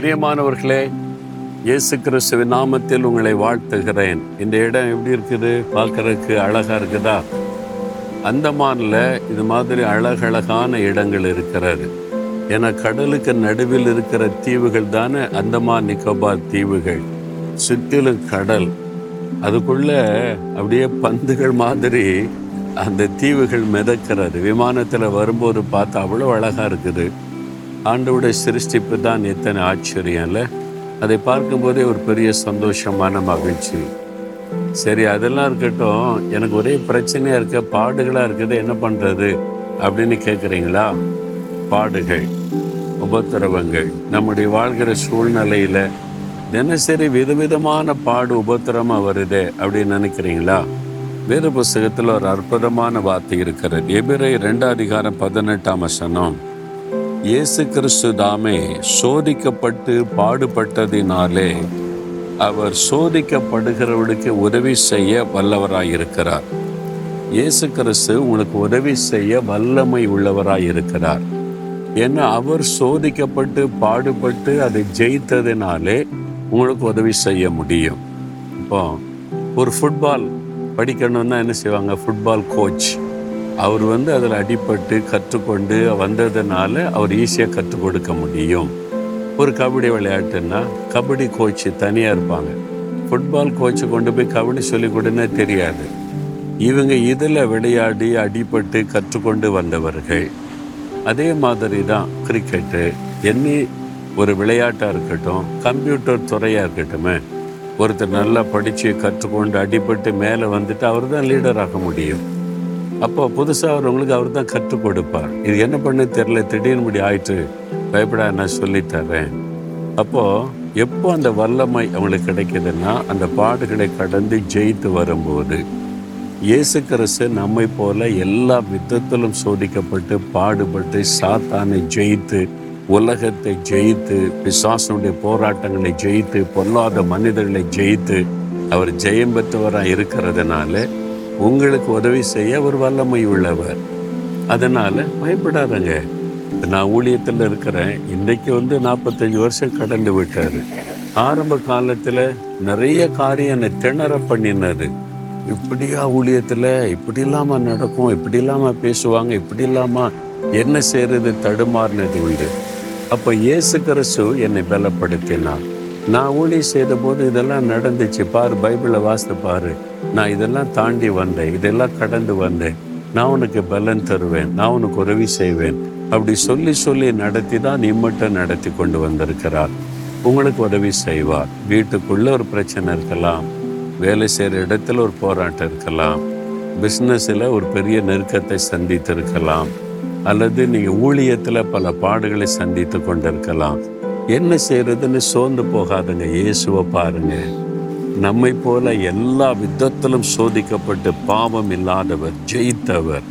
பிரியமானவர்களே இயேசு கிறிஸ்துவின் நாமத்தில் உங்களை வாழ்த்துகிறேன். இந்த இடம் எப்படி இருக்குது? பார்க்கறதுக்கு அழகா இருக்குதா? அந்தமான்ல இது மாதிரி அழகழகான இடங்கள் இருக்கிறது. ஏன்னா கடலுக்கு நடுவில் இருக்கிற தீவுகள் தானே அந்தமான் நிக்கோபார் தீவுகள். சுற்றிலும் கடல். அதுக்குள்ள அப்படியே பந்துகள் மாதிரி அந்த தீவுகள் மிதக்கிறது. விமானத்தில் வரும்போது பார்த்தா அவ்வளோ அழகாக இருக்குது. ஆண்டவுடைய சிருஷ்டிப்பு தான் எத்தனை ஆச்சரியம் இல்லை? அதை பார்க்கும்போதே ஒரு பெரிய சந்தோஷமான மகிழ்ச்சி. சரி அதெல்லாம் இருக்கட்டும். எனக்கு ஒரே பிரச்சனையாக இருக்க பாடுகளாக இருக்குது என்ன பண்ணுறது அப்படின்னு கேட்குறீங்களா பாடுகள் உபத்திரவங்கள். நம்முடைய வாழ்கிற சூழ்நிலையில் தினசரி விதவிதமான பாடு உபத்திரமாக வருதே அப்படின்னு நினைக்கிறீங்களா? வேத புஸ்தகத்தில் ஒரு அற்புதமான வார்த்தை இருக்கிறது. எபிரை ரெண்டாம் அதிகாரம் பதினெட்டாம் வசனம். இயேசு கிறிஸ்து தாமே சோதிக்கப்பட்டு பாடுபட்டதினாலே அவர் சோதிக்கப்படுகிறவர்களுக்கு உதவி செய்ய வல்லவராயிருக்கிறார். இயேசு கிறிஸ்து உங்களுக்கு உதவி செய்ய வல்லமை உள்ளவராயிருக்கிறார். ஏன்னா அவர் சோதிக்கப்பட்டு பாடுபட்டு அதை ஜெயித்ததினாலே உங்களுக்கு உதவி செய்ய முடியும். இப்போ ஒரு ஃபுட்பால் படிக்கணும்னா என்ன செய்வாங்க? ஃபுட்பால் கோச் அவர் வந்து அதில் அடிபட்டு கற்றுக்கொண்டு வந்ததுனால அவர் ஈஸியாக கற்றுக் கொடுக்க முடியும். ஒரு கபடி விளையாட்டுன்னா கபடி கோச்சு தனியாக இருப்பாங்க. ஃபுட்பால் கோச்சு கொண்டு போய் கபடி சொல்லி கொடுன்னே தெரியாது. இவங்க இதில் விளையாடி அடிபட்டு கற்றுக்கொண்டு வந்தவர்கள். அதே மாதிரி தான் கிரிக்கெட்டு என்ன ஒரு விளையாட்டாக இருக்கட்டும் கம்ப்யூட்டர் துறையாக இருக்கட்டுமே ஒருத்தர் நல்லா படித்து கற்றுக்கொண்டு அடிபட்டு மேலே வந்துட்டு அவர் தான் லீடர் ஆக முடியும். அப்போ புதுசாக வரவங்களுக்கு அவர் தான் கற்றுக் கொடுப்பார். இது என்ன பண்ண தெரில திடீர்னு இப்படி ஆயிட்டு பயப்படா நான் சொல்லித்தரேன் அப்போது எப்போ அந்த வல்லமை அவங்களுக்கு கிடைக்குதுன்னா அந்த பாடுகளை கடந்து ஜெயித்து வரும்போது இயேசு கிறிஸ்து நம்மை போல எல்லா விதத்திலும் சோதிக்கப்பட்டு பாடுபட்டு சாத்தானை ஜெயித்து உலகத்தை ஜெயித்து பிசாசனுடைய போராட்டங்களை ஜெயித்து பொல்லாத மனிதர்களை ஜெயித்து அவர் ஜெயம் பெற்றவராக இருக்கிறதுனால உங்களுக்கு உதவி செய்ய ஒரு வல்லமை உள்ளவர். அதனால் பயப்படாதங்க. நான் ஊழியத்தில் இருக்கிறேன். இன்றைக்கு வந்து நாற்பத்தஞ்சு வருஷம் கடந்து விட்டார். ஆரம்ப காலத்தில் நிறைய காரியம் என்னை திணற பண்ணினது. இப்படியா ஊழியத்தில் இப்படி இல்லாமல் நடக்கும் இப்படி இல்லாமல் பேசுவாங்க இப்படி இல்லாமல் என்ன செய்கிறது தடுமாறினது உண்டு. அப்போ இயேசு கிறிஸ்து என்னை பலப்படுத்தினார். நான் ஊழிய செய்த போது இதெல்லாம் நடந்துச்சு. பாரு பைபிளை வாசித்து பாரு. நான் இதெல்லாம் தாண்டி வந்தேன். இதெல்லாம் கடந்து வந்தேன். நான் உனக்கு பலன் தருவேன். நான் உனக்கு உதவி செய்வேன். அப்படி சொல்லி சொல்லி நடத்தி தான் நிம்மட்டம் நடத்தி கொண்டு வந்திருக்கிறார். உங்களுக்கு உதவி செய்வார். வீட்டுக்குள்ள ஒரு பிரச்சனை இருக்கலாம். வேலை செய்கிற இடத்துல ஒரு போராட்டம் இருக்கலாம். பிஸ்னஸில் ஒரு பெரிய நெருக்கத்தை சந்தித்திருக்கலாம். அல்லது நீங்கள் ஊழியத்தில் பல பாடுகளை சந்தித்து கொண்டிருக்கலாம். என்ன செய்யறதுன்னு சோர்ந்து போகாதுங்க. இயேசுவை பாருங்க. நம்மை போல எல்லா விதத்திலும் சோதிக்கப்பட்டு பாவம் இல்லாதவர் ஜெயித்தவர்.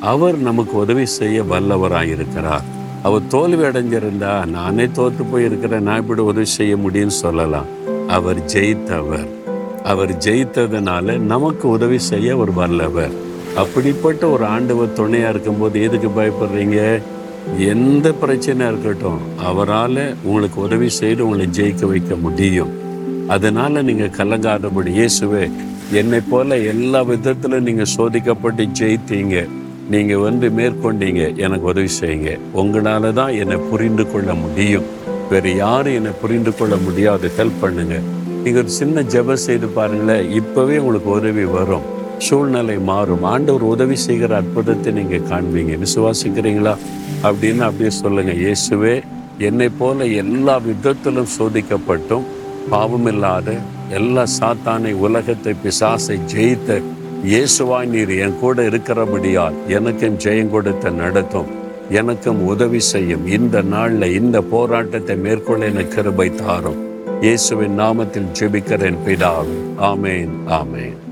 அவர் நமக்கு உதவி செய்ய வல்லவராயிருக்கிறார் அவர் தோல்வி அடைஞ்சிருந்தா நானே தோற்று போயிருக்கிறேன். நான் இப்படி உதவி செய்ய முடியும்னு சொல்லலாம். அவர் ஜெயித்தவர். அவர் ஜெயித்ததுனால நமக்கு உதவி செய்ய ஒரு வல்லவர். அப்படிப்பட்ட ஒரு ஆண்டவர் துணையா இருக்கும்போது எதுக்கு பயப்படுறீங்க? எந்த பிரச்சனையாக இருக்கட்டும் அவரால் உங்களுக்கு உதவி செய்து உங்களை ஜெயிக்க வைக்க முடியும். அதனால் நீங்கள் கலங்காதபடி இயேசுவே என்னை போல எல்லா விதத்திலும் நீங்கள் சோதிக்கப்பட்டு ஜெயித்தீங்க. நீங்கள் வந்து மேற்கொண்டீங்க. எனக்கு உதவி செய்யுங்க. உங்களால் தான் என்னை புரிந்து கொள்ள முடியும். வேறு யாரும் என்னை புரிந்து கொள்ள முடியாது. ஹெல்ப் பண்ணுங்க. நீங்கள் ஒரு சின்ன ஜெபம் செய்து பாருங்களேன் இப்போவே உங்களுக்கு உதவி வரும். சூழ்நிலை மாறும். ஆண்டவர் உதவி செய்கிற அற்புதத்தை நீங்கள் காண்பீங்க. விசுவாசிக்கிறீங்களா அப்படின்னு அப்படியே சொல்லுங்க. இயேசுவே என்னை போல எல்லா விதத்திலும் சோதிக்கப்பட்டும் பாவமில்லாத எல்லா சாத்தானை உலகத்தை பிசாசை ஜெயித்த இயேசுவாய் நீர் என் கூட இருக்கிறபடியால் எனக்கும் ஜெயம் கொடுத்த நடத்தும். எனக்கும் உதவி செய்யும். இந்த நாளில் இந்த போராட்டத்தை மேற்கொள்ள எனக்கு கிருபை தாரும். இயேசுவின் நாமத்தில் ஜெபிக்கிறேன் பிதாவே. ஆமேன் ஆமேன்.